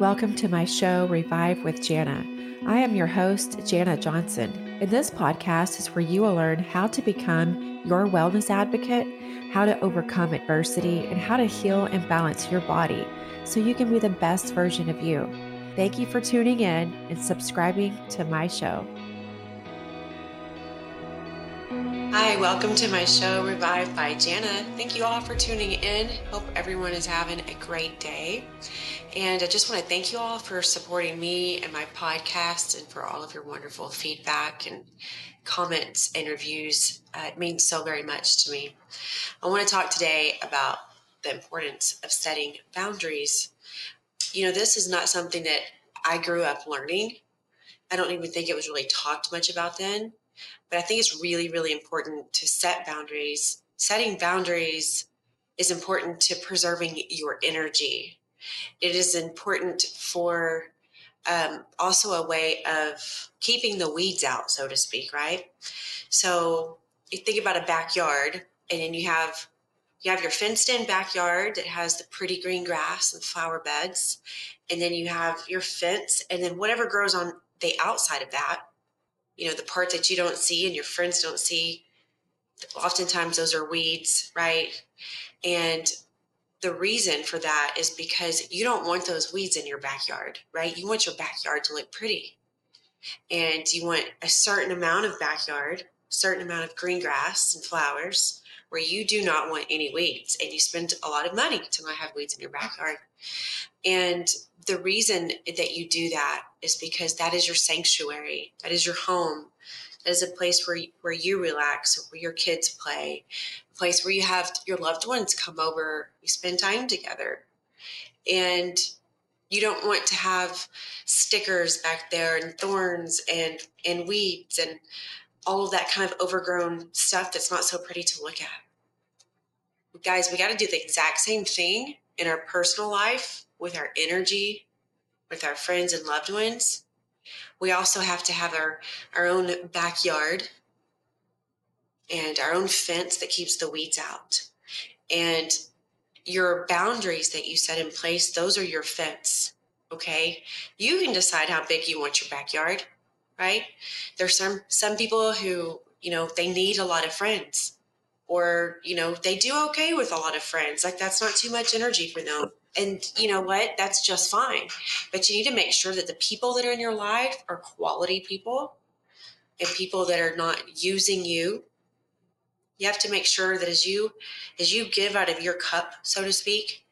Welcome to my show, Revive with Janna. I am your host, Janna Johnson. And this podcast is where you will learn how to become your wellness advocate, how to overcome adversity, and how to heal and balance your body so you can be the best version of you. Thank you for tuning in and subscribing to my show. Hi, welcome to my show, Revive by Janna. Thank you all for tuning in. Hope everyone is having a great day. And I just want to thank you all for supporting me and my podcast and for all of your wonderful feedback and comments and reviews. Uh, it means so very much to me. I want to talk today about the importance of setting boundaries. You know, this is not something that I grew up learning. I don't even think it was really talked much about then but I think it's really, really important to set boundaries. Setting boundaries is important to preserving your energy. It is important for um, also a way of keeping the weeds out, so to speak, right? So you think about a backyard, and then you have you have your fenced in backyard that has the pretty green grass and flower beds and then you have your fence and then whatever grows on the outside of that you know the part that you don't see and your friends don't see oftentimes those are weeds right and the reason for that is because you don't want those weeds in your backyard right? You want your backyard to look pretty. And you want a certain amount of backyard certain amount of green grass and flowers where you do not want any weeds and you spend a lot of money to not have weeds in your backyard. And the reason that you do that is because that is your sanctuary, that is your home, that is a place where where you relax, where your kids play, place where you have your loved ones come over, you spend time together, and you don't want to have stickers back there and thorns and and weeds and all of that kind of overgrown stuff that's not so pretty to look at. Guys, we got to do the exact same thing in our personal life with our energy, with our friends and loved ones. We also have to have our, our own backyard and our own fence that keeps the weeds out. And your boundaries that you set in place, those are your fence. Okay. You can decide how big you want your backyard, right? There's some some people who, you know, they need a lot of friends. Or, you know, they do okay with a lot of friends. Like that's not too much energy for them and you know what that's just fine but you need to make sure that the people that are in your life are quality people and people that are not using you you have to make sure that as you as you give out of your cup so to speak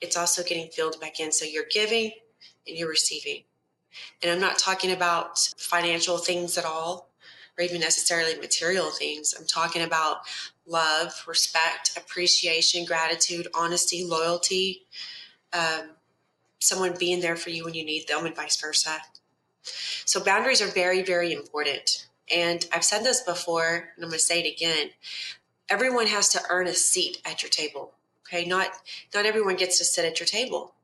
it's also getting filled back in so you're giving and you're receiving and i'm not talking about financial things at all or even necessarily material things i'm talking about love respect appreciation gratitude honesty loyalty um, someone being there for you when you need them and vice versa. So boundaries are very, very important. And I've said this before, and I'm going to say it again. Everyone has to earn a seat at your table. Okay, not not everyone gets to sit at your table.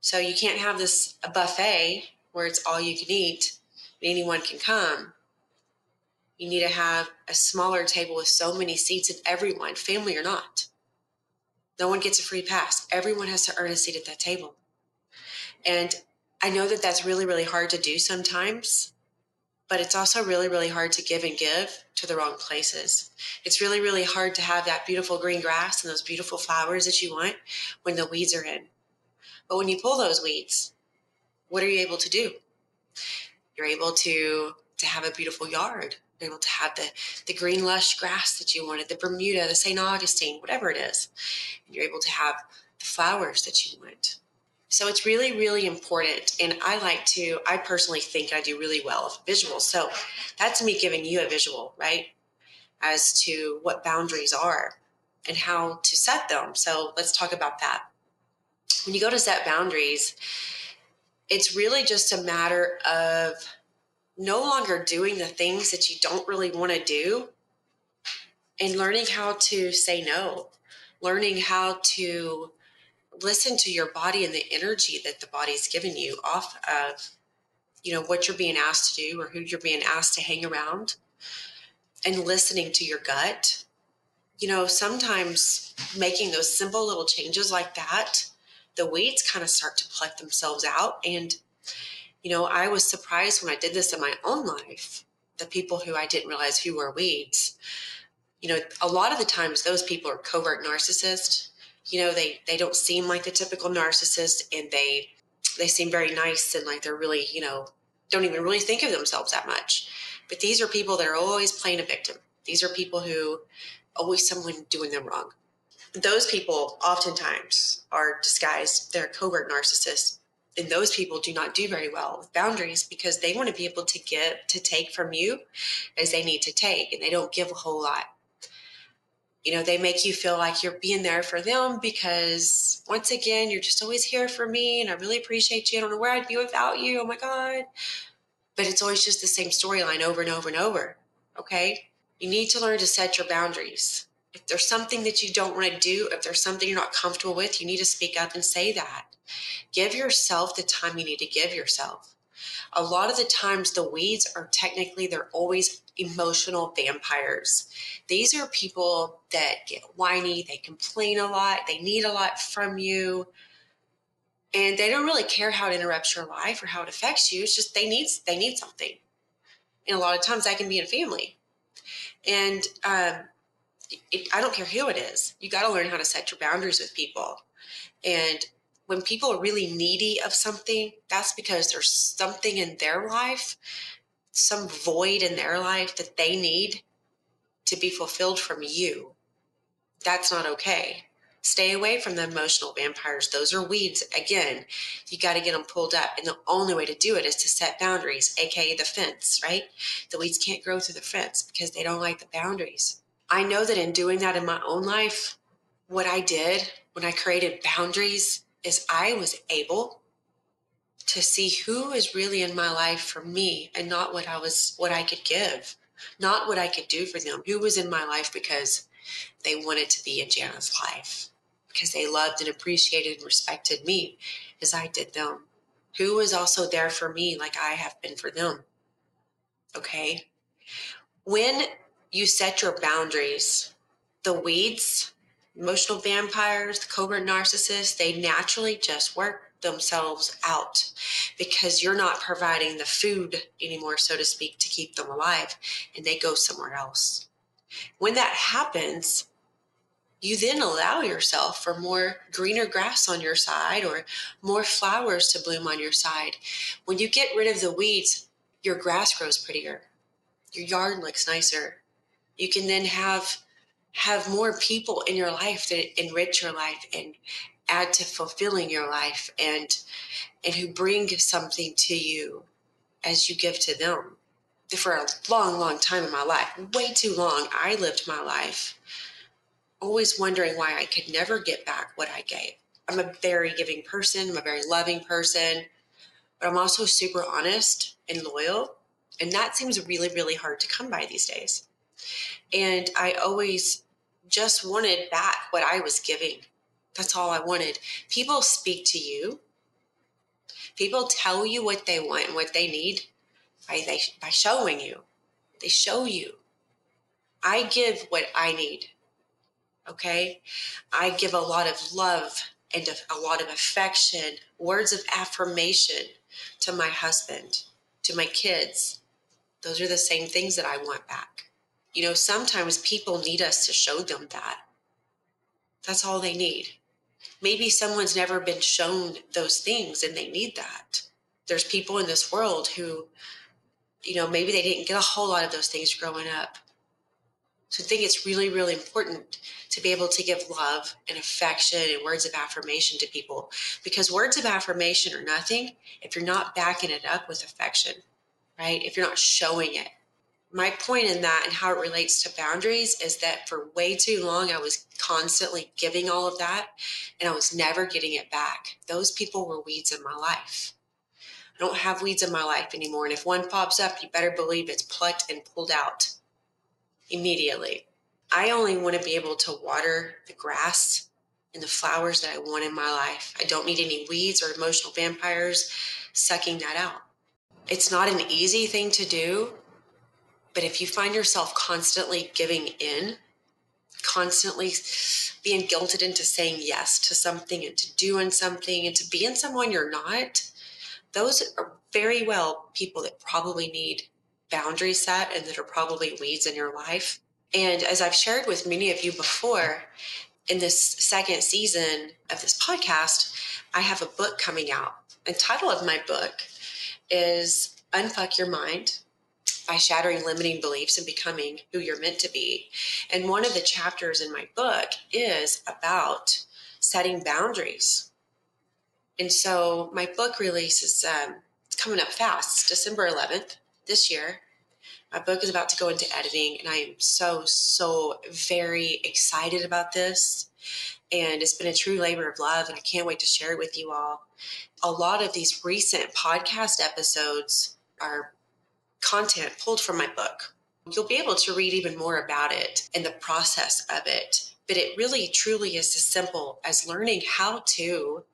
So you can't have this a buffet where it's all you can eat and anyone can come. You need to have a smaller table with so many seats and everyone, family or not, no one gets a free pass. Everyone has to earn a seat at that table. And I know that that's really, really hard to do sometimes, but it's also really, really hard to give and give to the wrong places. It's really, really hard to have that beautiful green grass and those beautiful flowers that you want when the weeds are in. But when you pull those weeds, what are you able to do? You're able to to have a beautiful yard You're able to have the, the green lush grass that you wanted, the Bermuda, the St. Augustine, whatever it is. And you're able to have the flowers that you want. So it's really, really important. And I like to, I personally think I do really well with visuals. So that's me giving you a visual, right? As to what boundaries are and how to set them. So let's talk about that. When you go to set boundaries, it's really just a matter of no longer doing the things that you don't really want to do and learning how to say no, learning how to listen to your body and the energy that the body's given you off of you know what you're being asked to do or who you're being asked to hang around and listening to your gut you know sometimes making those simple little changes like that the weeds kind of start to pluck themselves out. And, you know, I was surprised when I did this in my own life, the people who I didn't realize who were weeds. You know, a lot of the times those people are covert narcissists. You know, they they don't seem like the typical narcissist and they they seem very nice and like they're really, you know, don't even really think of themselves that much. But these are people that are always playing a victim. These are people who always someone doing them wrong. Those people oftentimes are disguised, they're covert narcissists. And those people do not do very well with boundaries because they want to be able to give, to take from you as they need to take, and they don't give a whole lot. You know, they make you feel like you're being there for them because, once again, you're just always here for me and I really appreciate you. I don't know where I'd be without you. Oh my God. But it's always just the same storyline over and over and over. Okay. You need to learn to set your boundaries. If there's something that you don't want to do, if there's something you're not comfortable with, you need to speak up and say that. Give yourself the time you need to give yourself. A lot of the times, the weeds are technically, they're always emotional vampires. These are people that get whiny, they complain a lot, they need a lot from you, and they don't really care how it interrupts your life or how it affects you. It's just they need they need something. And a lot of times that can be in family. And um, it, I don't care who it is. You got to learn how to set your boundaries with people. And when people are really needy of something, that's because there's something in their life, some void in their life that they need to be fulfilled from you. That's not okay. Stay away from the emotional vampires. Those are weeds. Again, you got to get them pulled up. And the only way to do it is to set boundaries, aka the fence, right? The weeds can't grow through the fence because they don't like the boundaries. I know that in doing that in my own life, what I did when I created boundaries is I was able to see who is really in my life for me and not what I was what I could give, not what I could do for them. Who was in my life because they wanted to be in Janna's life because they loved and appreciated and respected me as I did them. Who was also there for me like I have been for them. Okay. When you set your boundaries, the weeds, emotional vampires, the covert narcissists, they naturally just work themselves out because you're not providing the food anymore, so to speak, to keep them alive, and they go somewhere else. When that happens, you then allow yourself for more greener grass on your side or more flowers to bloom on your side. When you get rid of the weeds, your grass grows prettier. Your yard looks nicer. You can then have have more people in your life that enrich your life and add to fulfilling your life and and who bring something to you as you give to them for a long, long time in my life, way too long, I lived my life always wondering why I could never get back what I gave. I'm a very giving person, I'm a very loving person, but I'm also super honest and loyal. And that seems really, really hard to come by these days. And I always just wanted back what I was giving. That's all I wanted. People speak to you, people tell you what they want and what they need by they by showing you. They show you. I give what I need. Okay? I give a lot of love and a lot of affection, words of affirmation to my husband, to my kids. Those are the same things that I want back. You know, sometimes people need us to show them that. That's all they need. Maybe someone's never been shown those things and they need that. There's people in this world who you know, maybe they didn't get a whole lot of those things growing up. So I think it's really, really important to be able to give love and affection and words of affirmation to people because words of affirmation are nothing if you're not backing it up with affection, right? If you're not showing it. My point in that and how it relates to boundaries is that for way too long, I was constantly giving all of that and I was never getting it back. Those people were weeds in my life. I don't have weeds in my life anymore. And if one pops up, you better believe it's plucked and pulled out immediately. I only want to be able to water the grass and the flowers that I want in my life. I don't need any weeds or emotional vampires sucking that out. It's not an easy thing to do, but if you find yourself constantly giving in, constantly being guilted into saying yes to something and to doing something and to being someone you're not, those are very well people that probably need boundaries set and that are probably weeds in your life. And as I've shared with many of you before, in this second season of this podcast, I have a book coming out. The title of my book is Unfuck Your Mind by shattering limiting beliefs and becoming who you're meant to be. And one of the chapters in my book is about setting boundaries. And so my book release is um, coming up fast. December 11th this year. My book is about to go into editing, and I am so, so very excited about this. And it's been a true labor of love, and I can't wait to share it with you all. A lot of these recent podcast episodes are content pulled from my book. You'll be able to read even more about it and the process of it. But it really truly is as simple as learning how to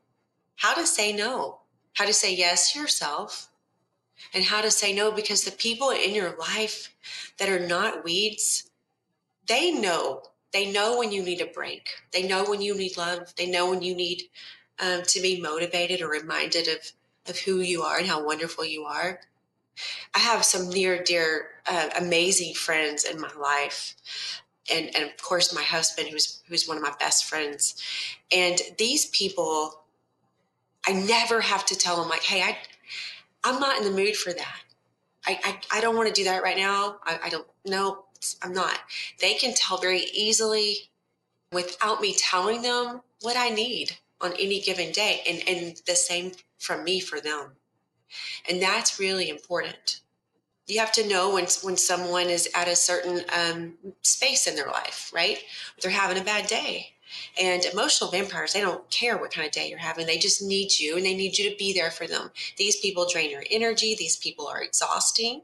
how to say no, how to say yes to yourself, and how to say no because the people in your life that are not weeds, they know. They know when you need a break. They know when you need love. They know when you need um, to be motivated or reminded of, of who you are and how wonderful you are. I have some near dear, uh, amazing friends in my life. And, and of course, my husband, who's, who's one of my best friends. And these people, I never have to tell them, like, hey, I, I'm not in the mood for that. I, I, I don't want to do that right now. I, I don't, no, I'm not. They can tell very easily without me telling them what I need on any given day. And, and the same from me for them. And that's really important. You have to know when, when someone is at a certain um, space in their life, right? They're having a bad day. And emotional vampires, they don't care what kind of day you're having. They just need you and they need you to be there for them. These people drain your energy. These people are exhausting.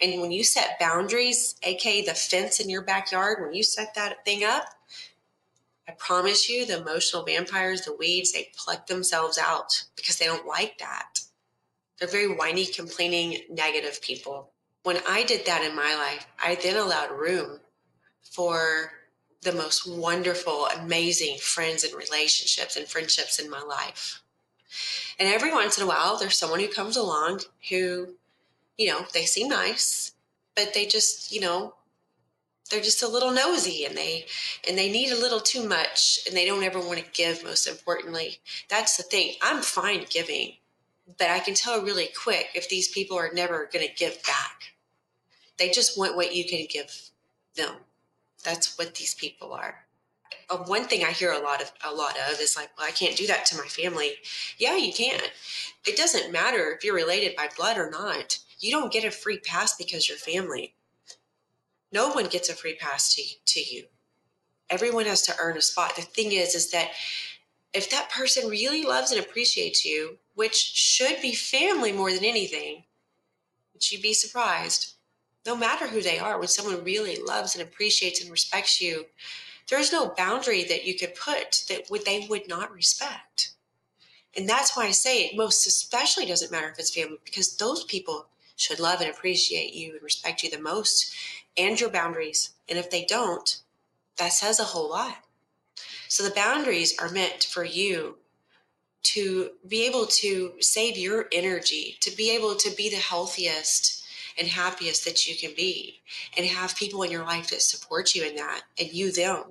And when you set boundaries, aka the fence in your backyard, when you set that thing up, I promise you, the emotional vampires, the weeds, they pluck themselves out because they don't like that. They're very whiny, complaining, negative people. When I did that in my life, I then allowed room for the most wonderful, amazing friends and relationships and friendships in my life. And every once in a while, there's someone who comes along who, you know, they seem nice, but they just, you know, they're just a little nosy and they and they need a little too much and they don't ever want to give most importantly. That's the thing. I'm fine giving but i can tell really quick if these people are never going to give back. They just want what you can give them. That's what these people are. Uh, one thing i hear a lot of a lot of is like well i can't do that to my family. Yeah you can. It doesn't matter if you're related by blood or not. You don't get a free pass because you're family no one gets a free pass to, to you. Everyone has to earn a spot. The thing is, is that if that person really loves and appreciates you, which should be family more than anything, would you be surprised? No matter who they are, when someone really loves and appreciates and respects you, there's no boundary that you could put that would they would not respect. And that's why I say it most especially doesn't matter if it's family, because those people should love and appreciate you and respect you the most and your boundaries. And if they don't, that says a whole lot. So the boundaries are meant for you to be able to save your energy, to be able to be the healthiest and happiest that you can be, and have people in your life that support you in that, and you them.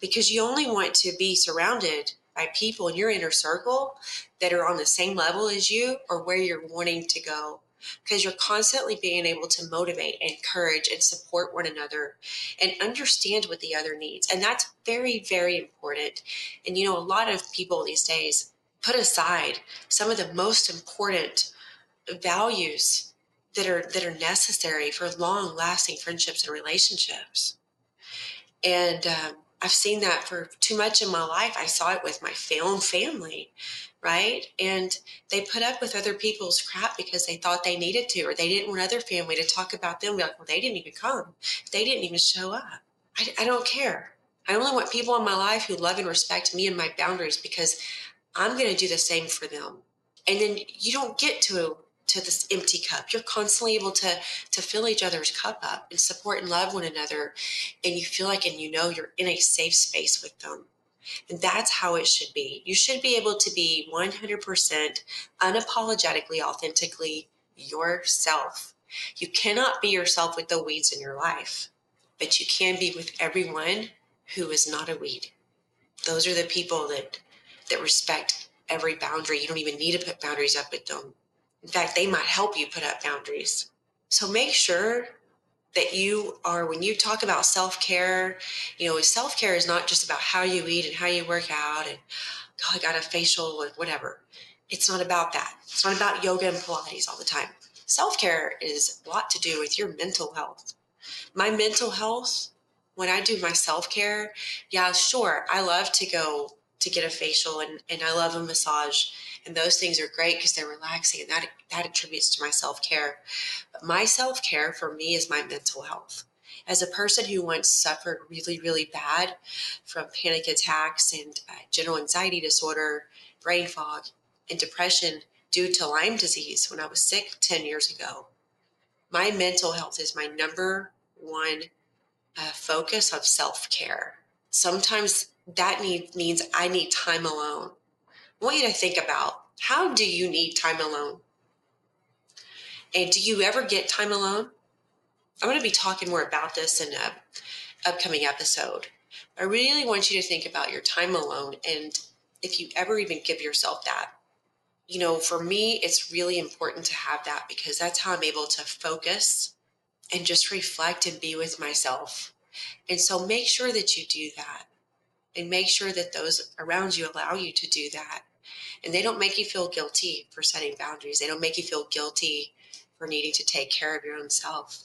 Because you only want to be surrounded by people in your inner circle that are on the same level as you or where you're wanting to go because you're constantly being able to motivate, encourage, and support one another and understand what the other needs. And that's very, very important. And you know, a lot of people these days put aside some of the most important values that are that are necessary for long lasting friendships and relationships. And um, I've seen that for too much in my life. I saw it with my own family right? And they put up with other people's crap because they thought they needed to, or they didn't want other family to talk about them. Be like, well, they didn't even come. They didn't even show up. I, I don't care. I only want people in my life who love and respect me and my boundaries because I'm going to do the same for them. And then you don't get to to this empty cup. You're constantly able to to fill each other's cup up and support and love one another. And you feel like and you know you're in a safe space with them. And that's how it should be. You should be able to be 100% unapologetically, authentically yourself. You cannot be yourself with the weeds in your life, but you can be with everyone who is not a weed. Those are the people that that respect every boundary. You don't even need to put boundaries up with them. In fact, they might help you put up boundaries. So make sure that you are, when you talk about self care, you know, self care is not just about how you eat and how you work out and, oh, I got a facial and whatever. It's not about that. It's not about yoga and Pilates all the time. Self care is a lot to do with your mental health. My mental health, when I do my self care, yeah, sure, I love to go to get a facial and, and I love a massage and those things are great because they're relaxing and that that attributes to my self-care. But my self-care for me is my mental health. As a person who once suffered really, really bad from panic attacks and uh, general anxiety disorder, brain fog, and depression due to Lyme disease when I was sick 10 years ago, my mental health is my number one uh, focus of self care. Sometimes that need, means I need time alone. I want you to think about how do you need time alone? And do you ever get time alone? I'm going to be talking more about this in an upcoming episode. I really want you to think about your time alone and if you ever even give yourself that. You know, for me, it's really important to have that because that's how I'm able to focus and just reflect and be with myself. And so make sure that you do that and make sure that those around you allow you to do that. And they don't make you feel guilty for setting boundaries. They don't make you feel guilty for needing to take care of your own self.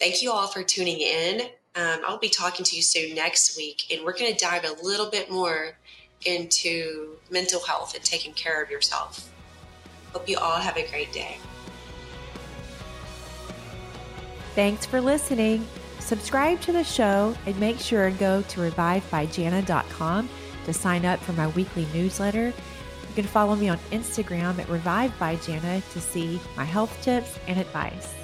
Thank you all for tuning in. Um, I'll be talking to you soon next week, and we're going to dive a little bit more into mental health and taking care of yourself. Hope you all have a great day. Thanks for listening. Subscribe to the show and make sure and go to revivebyjana.com to sign up for my weekly newsletter. You can follow me on Instagram at Revive by Janna to see my health tips and advice.